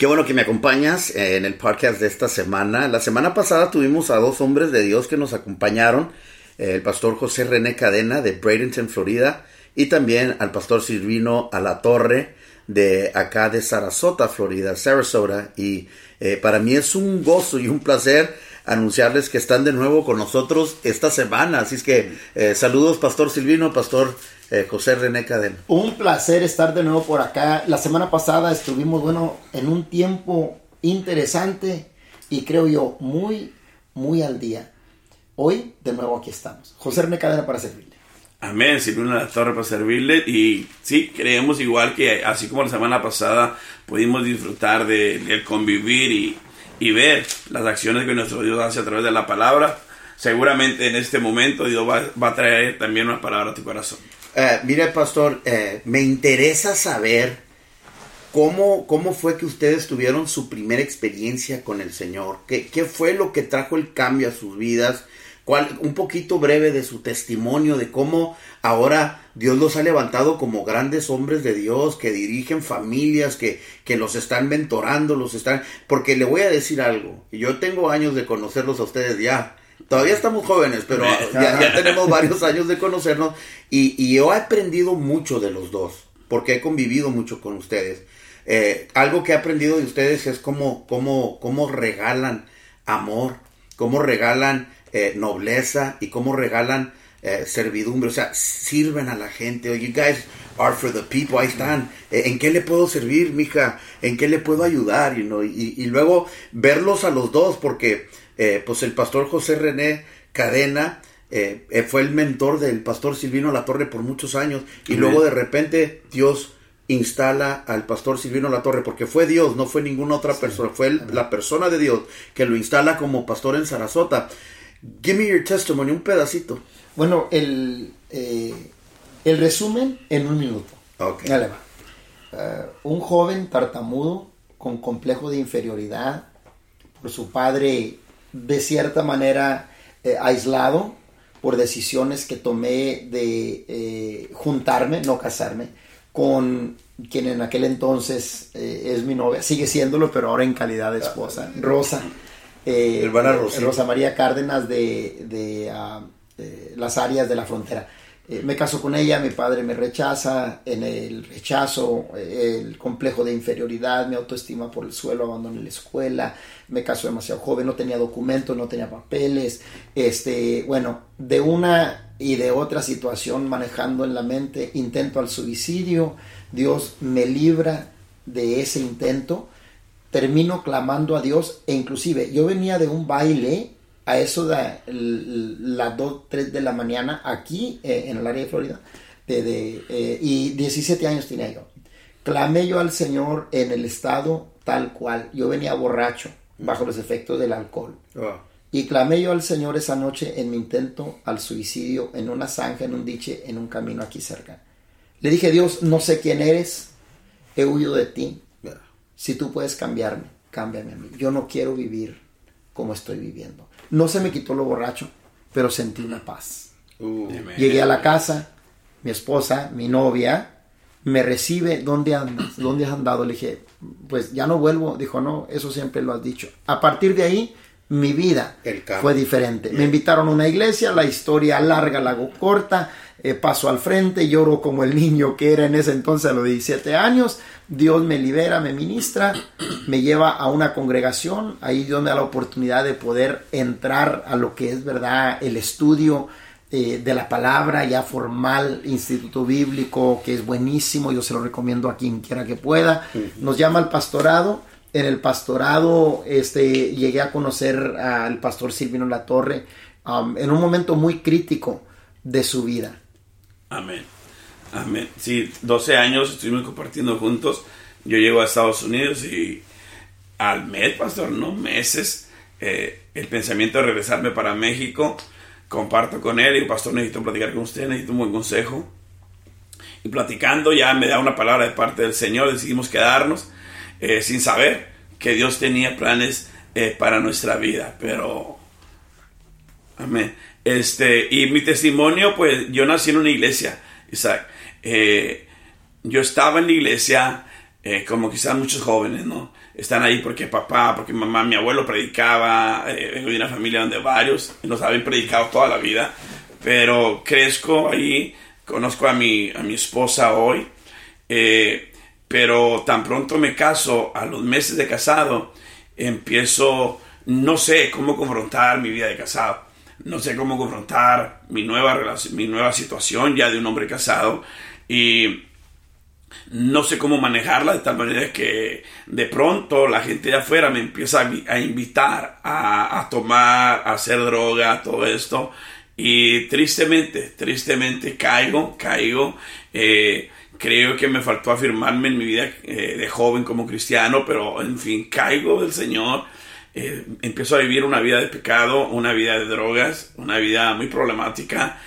Qué bueno que me acompañas en el podcast de esta semana. La semana pasada tuvimos a dos hombres de Dios que nos acompañaron, el pastor José René Cadena de Bradenton, Florida, y también al pastor Silvino Alatorre de acá de Sarasota, Florida, Sarasota. Y eh, para mí es un gozo y un placer anunciarles que están de nuevo con nosotros esta semana. Así es que eh, saludos, pastor Silvino, pastor eh, José René Cadena. Un placer estar de nuevo por acá. La semana pasada estuvimos, bueno, en un tiempo interesante y creo yo muy, muy al día. Hoy, de nuevo, aquí estamos. José René Cadena para servirle. Amén, Silvino la torre para servirle y sí, creemos igual que así como la semana pasada pudimos disfrutar de, convivir y, y, ver las acciones que nuestro Dios hace a través de la palabra, seguramente en este momento Dios va, va a traer también una palabra a tu corazón. Eh, mire, pastor, eh, me interesa saber cómo, cómo fue que ustedes tuvieron su primera experiencia con el Señor. ¿Qué, qué fue lo que trajo el cambio a sus vidas? ¿Cuál, un poquito breve de su testimonio, de cómo ahora Dios los ha levantado como grandes hombres de Dios, que dirigen familias, que, que los están mentorando, los están... Porque le voy a decir algo, yo tengo años de conocerlos a ustedes ya, Todavía estamos jóvenes, pero ya, tenemos varios años de conocernos y, yo he aprendido mucho de los dos, porque he convivido mucho con ustedes. Eh, algo que he aprendido de ustedes es cómo, cómo, cómo regalan amor, cómo regalan eh, nobleza y cómo regalan eh, servidumbre, o sea, sirven a la gente. you guys are for the people, ahí están. ¿En qué le puedo servir, mija? ¿En qué le puedo ayudar? You y, y, luego verlos a los dos, porque eh, pues el pastor José René Cadena eh, eh, fue el mentor del pastor Silvino La Torre por muchos años y luego de repente Dios instala al pastor Silvino La Torre porque fue Dios, no fue ninguna otra persona, fue la persona de Dios que lo instala como pastor en Sarasota. Give me your testimony, un pedacito. Bueno, el, el resumen en un minuto. Okay. un joven tartamudo con complejo de inferioridad por su padre de cierta manera eh, aislado por decisiones que tomé de eh, juntarme, no casarme, con quien en aquel entonces eh, es mi novia, sigue siéndolo, pero ahora en calidad de esposa, Rosa. Rosa. Rosa María Cárdenas de, ah, de las áreas de la frontera. Eh, me caso con ella, mi padre me rechaza, en el rechazo, el complejo de inferioridad, mi autoestima por el suelo, abandoné la escuela, me caso demasiado joven, no tenía documentos, no tenía papeles, este, bueno, de una y de otra situación manejando en la mente, intento al suicidio, Dios me libra de ese intento, termino clamando a Dios e inclusive yo venía de un baile a eso de las 2, 3 de la mañana aquí eh, en el área de Florida. De, eh, y 17 años tenía yo. Clamé yo al Señor en el estado tal cual. Yo venía borracho, bajo los efectos del alcohol. Ah. Y clamé yo al Señor esa noche en mi intento al suicidio, en una zanja, en un diche, en un camino aquí cerca. Le dije, Dios, no sé quién eres, he huido de ti. Si tú puedes cambiarme, cámbiame a mí. Yo no quiero vivir como estoy viviendo. No se me quitó lo borracho, pero sentí una paz. Uh. Llegué a la casa, mi esposa, mi novia, me recibe, ¿dónde andas? ¿Dónde has andado? Le dije, pues ya no vuelvo. Dijo, no, eso siempre lo has dicho. A partir de ahí, mi vida fue diferente. Me invitaron a una iglesia, la historia larga, la hago corta, eh, paso al frente, lloro como el niño que era en ese entonces a los 17 años, Dios me libera, me ministra, me lleva a una congregación, ahí Dios me da la oportunidad de poder entrar a lo que es verdad el estudio eh, de la palabra ya formal, instituto bíblico, que es buenísimo, yo se lo recomiendo a quien quiera que pueda, nos llama al pastorado, en el pastorado este, llegué a conocer al pastor Silvino La Torre um, en un momento muy crítico de su vida Amén. Amén. Sí, 12 años estuvimos compartiendo juntos. Yo llego a Estados Unidos y al mes, pastor, no meses, eh, el pensamiento de regresarme para México. Comparto con él y, pastor, necesito platicar con usted, necesito un buen consejo. Y platicando, ya me da una palabra de parte del Señor, decidimos quedarnos eh, sin saber que Dios tenía planes eh, para nuestra vida. Pero, amén. Este, y mi testimonio, pues yo nací en una iglesia, Isaac. Eh, yo estaba en la iglesia, eh, como quizás muchos jóvenes, ¿no? están ahí porque papá, porque mamá, mi abuelo predicaba, eh, vengo de una familia donde varios nos habían predicado toda la vida, pero crezco ahí, conozco a mi, a mi esposa hoy, eh, pero tan pronto me caso, a los meses de casado, empiezo, no sé cómo confrontar mi vida de casado, no sé cómo confrontar mi nueva, mi nueva situación ya de un hombre casado y no sé cómo manejarla de tal manera que de pronto la gente de afuera me empieza a, invitar a, tomar, a hacer droga, todo esto. Y tristemente, tristemente caigo, caigo. Eh, creo que me faltó afirmarme en mi vida eh, de joven como cristiano, pero en fin, caigo del Señor. Eh, empiezo a vivir una vida de pecado, una vida de drogas, una vida muy problemática.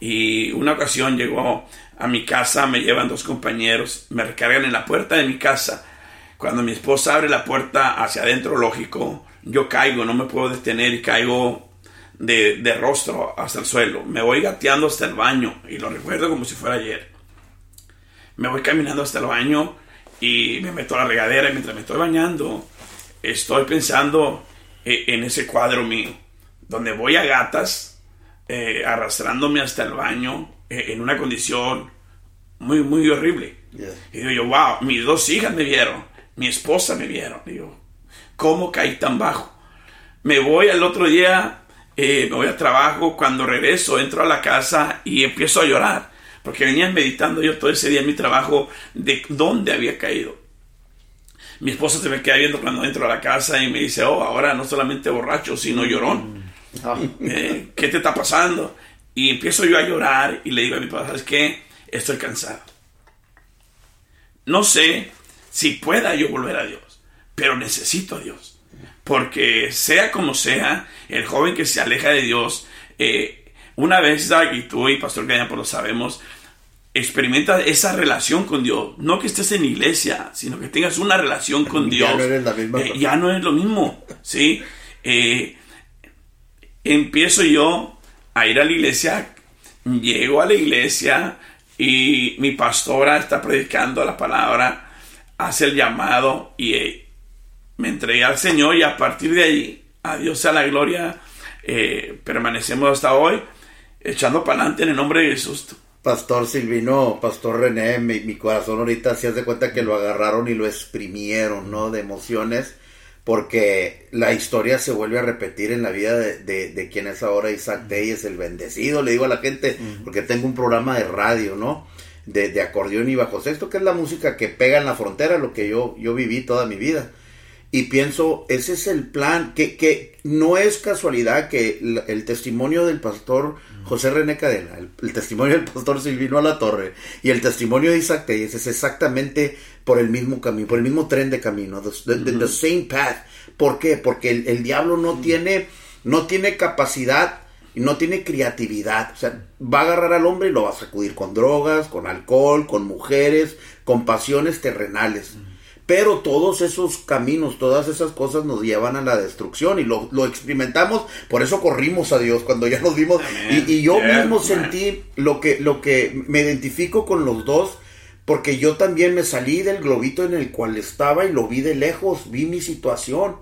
Y una ocasión llegó a mi casa, me llevan dos compañeros, me recargan en la puerta de mi casa. Cuando mi esposa abre la puerta hacia adentro, lógico, yo caigo, no me puedo detener y caigo de, de rostro hasta el suelo. Me voy gateando hasta el baño y lo recuerdo como si fuera ayer. Me voy caminando hasta el baño y me meto a la regadera y mientras me estoy bañando estoy pensando eh, en ese cuadro mío, donde voy a gatas, eh, arrastrándome hasta el baño, eh, en una condición muy, muy horrible. Y digo yo, wow, mis dos hijas me vieron, mi esposa me vieron. Digo, ¿cómo caí tan bajo? Me voy al otro día, eh, me voy al trabajo, cuando regreso entro a la casa y empiezo a llorar, porque venía meditando yo todo ese día en mi trabajo de dónde había caído. Mi esposa se me queda viendo cuando entro a la casa y me dice, oh, ahora no solamente borracho, sino llorón. Mm. Eh, ¿Qué te está pasando? Y empiezo yo a llorar y le digo a mi papá, ¿sabes qué? Estoy cansado. No sé si pueda yo volver a Dios, pero necesito a Dios. Porque sea como sea, el joven que se aleja de Dios, eh, una vez, y tú y Pastor Gaña, pues lo sabemos, experimenta esa relación con Dios. No que estés en iglesia, sino que tengas una relación con Dios. Ya no, eres la misma eh, ya no es lo mismo. ¿sí? Eh, empiezo yo a ir a la iglesia, llego a la iglesia y mi pastora está predicando la palabra, hace el llamado y eh, me entregué al Señor y a partir de ahí, a Dios sea la gloria, permanecemos hasta hoy echando para adelante en el nombre de Jesús. Pastor Silvino, Pastor René, mi, mi corazón ahorita se hace cuenta que lo agarraron y lo exprimieron, ¿no? De emociones porque la historia se vuelve a repetir en la vida de, quien es ahora Isaac Telles, el bendecido, le digo a la gente, porque tengo un programa de radio, ¿no? De, de, acordeón y bajo sexto, que es la música que pega en la frontera, lo que yo, yo viví toda mi vida. Y pienso, ese es el plan, que, que no es casualidad que el, testimonio del pastor José René Cadena, el, testimonio del pastor Silvino a la Torre y el testimonio de Isaac Telles es exactamente por el mismo camino, por el mismo tren de camino, the, same path. ¿Por qué? Porque el, diablo no tiene, no tiene capacidad y no tiene creatividad. O sea, va a agarrar al hombre y lo va a sacudir con drogas, con alcohol, con mujeres, con pasiones terrenales. Pero todos esos caminos, todas esas cosas nos llevan a la destrucción y lo, experimentamos, por eso corrimos a Dios cuando ya nos vimos. Y, yo mismo sentí lo que, lo que me identifico con los dos, porque yo también me salí del globito en el cual estaba y lo vi de lejos, vi mi situación.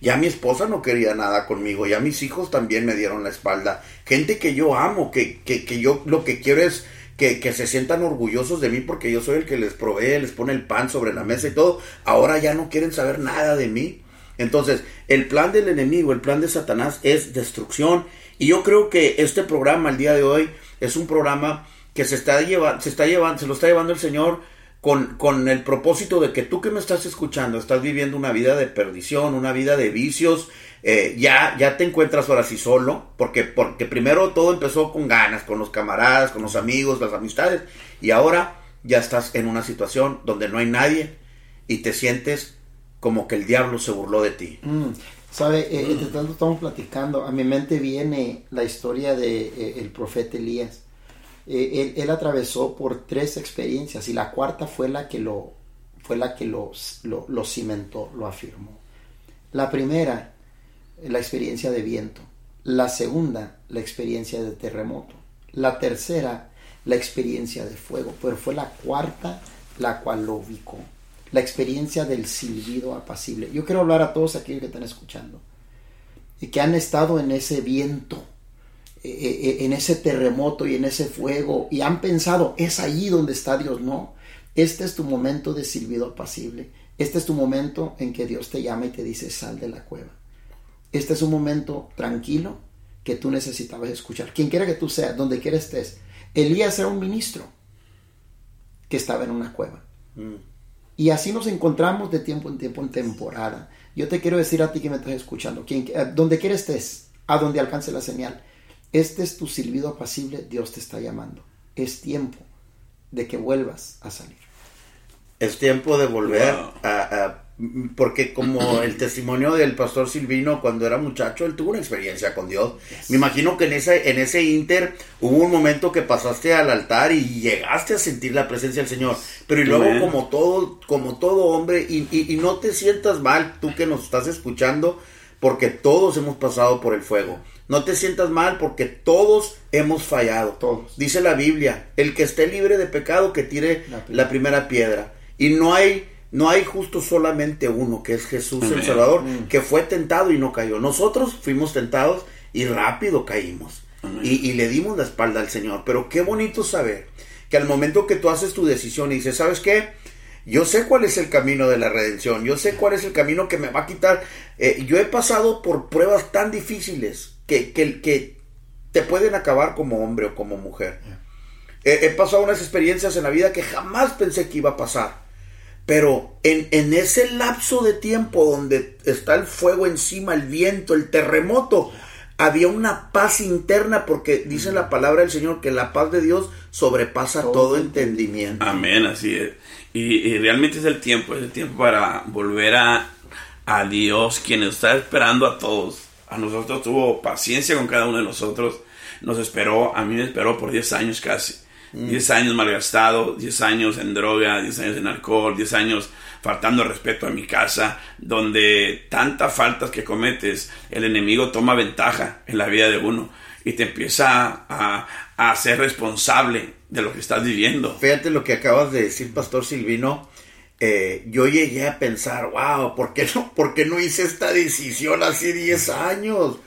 Ya mi esposa no quería nada conmigo, ya mis hijos también me dieron la espalda. Gente que yo amo, que, que, que yo lo que quiero es que, se sientan orgullosos de mí porque yo soy el que les provee, les pone el pan sobre la mesa y todo, ahora ya no quieren saber nada de mí. Entonces, el plan del enemigo, el plan de Satanás es destrucción. Y yo creo que este programa, el día de hoy, es un programa que se está llevando, se está se lo está llevando el Señor con, con el propósito de que tú que me estás escuchando estás viviendo una vida de perdición, una vida de vicios, eh, ya, ya te encuentras ahora sí solo, porque, porque primero todo empezó con ganas, con los camaradas, con los amigos, las amistades, y ahora ya estás en una situación donde no hay nadie y te sientes como que el diablo se burló de ti. Mm, Sabe, eh, tanto estamos platicando, a mi mente viene la historia de eh, el profeta Elías. Él, él, atravesó por tres experiencias y la cuarta fue la que lo fue la que lo, lo cimentó, lo afirmó. La primera, la experiencia de viento. La segunda, la experiencia de terremoto. La tercera, la experiencia de fuego. Pero fue la cuarta la cual lo ubicó. la experiencia del silbido apacible. Yo quiero hablar a todos aquellos que están escuchando y que han estado en ese viento, eh, eh, en ese terremoto y en ese fuego y han pensado, es allí donde está Dios. No, este es tu momento de silbido apacible. Este es tu momento en que Dios te llama y te dice, sal de la cueva. Este es un momento tranquilo que tú necesitabas escuchar. Quien quiera que tú seas, donde quiera estés. Elías era un ministro que estaba en una cueva. Mm. Y así nos encontramos de tiempo en tiempo en temporada. Yo te quiero decir a ti que me estás escuchando, quien, eh, donde quiera estés, a donde alcance la señal, este es tu silbido apacible, Dios te está llamando. Es tiempo de que vuelvas a salir. Es tiempo de volver a porque como el testimonio del pastor Silvino cuando era muchacho, él tuvo una experiencia con Dios. Me imagino que en ese, en ese inter hubo un momento que pasaste al altar y llegaste a sentir la presencia del Señor. Pero y luego como todo, como todo hombre, y, y, no te sientas mal, tú que nos estás escuchando, porque todos hemos pasado por el fuego. No te sientas mal porque todos hemos fallado. Todos. Dice la Biblia, el que esté libre de pecado que tire la primera piedra. Y no hay no hay justo solamente uno, que es Jesús el Salvador, mm. que fue tentado y no cayó. Nosotros fuimos tentados y rápido caímos. Y, le dimos la espalda al Señor. Pero qué bonito saber que al momento que tú haces tu decisión y dices, ¿sabes qué? Yo sé cuál es el camino de la redención, yo sé cuál es el camino que me va a quitar. Eh, yo he pasado por pruebas tan difíciles que, que, te pueden acabar como hombre o como mujer. he pasado unas experiencias en la vida que jamás pensé que iba a pasar. Pero en, en, ese lapso de tiempo donde está el fuego encima, el viento, el terremoto, había una paz interna porque dice la palabra del Señor que la paz de Dios sobrepasa todo, entendimiento. Amén, así es. Y, realmente es el tiempo, es el tiempo para volver a, a Dios, quien está esperando a todos. A nosotros tuvo paciencia con cada uno de nosotros. Nos esperó, a mí me esperó por 10 años casi 10 años malgastado, 10 años en droga, 10 años en alcohol, 10 años faltando respeto a mi casa, donde tantas faltas que cometes, el enemigo toma ventaja en la vida de uno y te empieza a, a ser responsable de lo que estás viviendo. Fíjate lo que acabas de decir, Pastor Silvino. Eh, yo llegué a pensar, wow, ¿por qué, no, ¿por qué no hice esta decisión hace 10 años?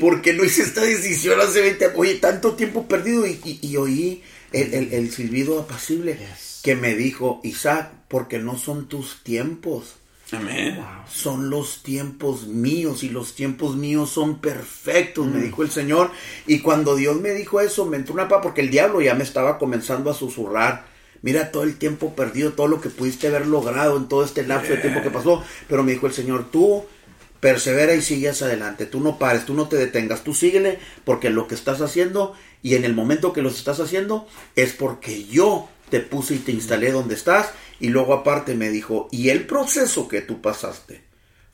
¿Por qué no hice esta decisión hace 20 Oye, tanto tiempo perdido y, y oí el, silbido apacible que me dijo, Isaac, porque no son tus tiempos. Amén. Son los tiempos míos y los tiempos míos son perfectos, me mm. dijo el Señor. Y cuando Dios me dijo eso, me entró una paz porque el diablo ya me estaba comenzando a susurrar. Mira todo el tiempo perdido, todo lo que pudiste haber logrado en todo este lapso de tiempo que pasó. Pero me dijo el Señor, tú persevera y sigues adelante. Tú no pares, tú no te detengas, tú síguele porque lo que estás haciendo y en el momento que lo estás haciendo es porque yo te puse y te instalé donde estás y luego aparte me dijo, y el proceso que tú pasaste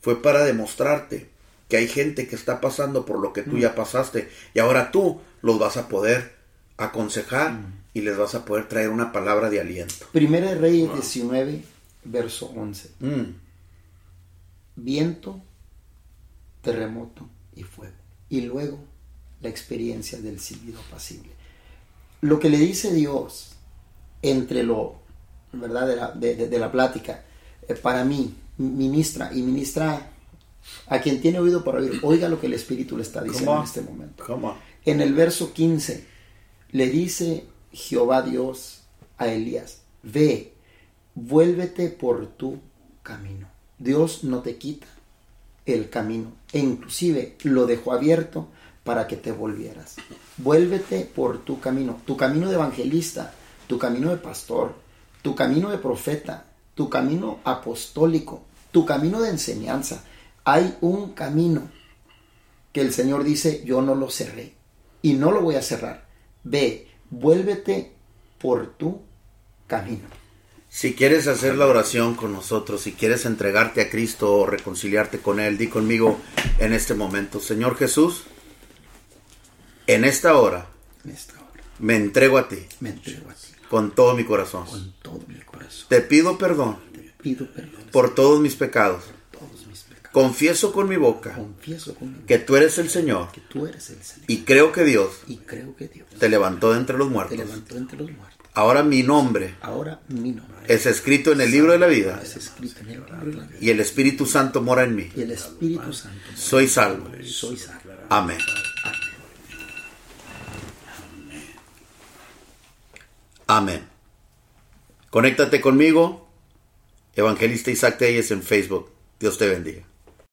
fue para demostrarte que hay gente que está pasando por lo que tú ya mm. pasaste y ahora tú los vas a poder aconsejar mm. Y les vas a poder traer una palabra de aliento. Primera de Reyes 19, verso 11. Mm. Viento, terremoto y fuego. Y luego la experiencia del silbido pasible. Lo que le dice Dios entre lo, ¿verdad? De la, plática, eh, para mí, ministra y ministra a quien tiene oído para oír, oiga lo que el Espíritu le está diciendo en este momento. En el verso 15 le dice Jehová Dios a Elías, ve, vuélvete por tu camino. Dios no te quita el camino e inclusive lo dejó abierto para que te volvieras. Vuélvete por tu camino, tu camino de evangelista, tu camino de pastor, tu camino de profeta, tu camino apostólico, tu camino de enseñanza. Hay un camino que el Señor dice, yo no lo cerré y no lo voy a cerrar. Ve, vuélvete por tu camino. Si quieres hacer la oración con nosotros, si quieres entregarte a Cristo o reconciliarte con Él, di conmigo en este momento, Señor Jesús, en esta hora, me entrego a ti. Con todo mi corazón. Te pido perdón. Por todos mis pecados. Confieso con mi boca. Que tú eres el Señor. Y creo que Dios. Te levantó de entre los muertos. Ahora mi nombre. Ahora mi nombre. Es escrito en el libro de la vida. Es escrito en el libro de la vida. Y el Espíritu Santo mora en mí. Y el Espíritu Santo. Soy salvo. Soy salvo. Amén. Amén. Conéctate conmigo, Evangelista Isaac Telles en Facebook. Dios te bendiga.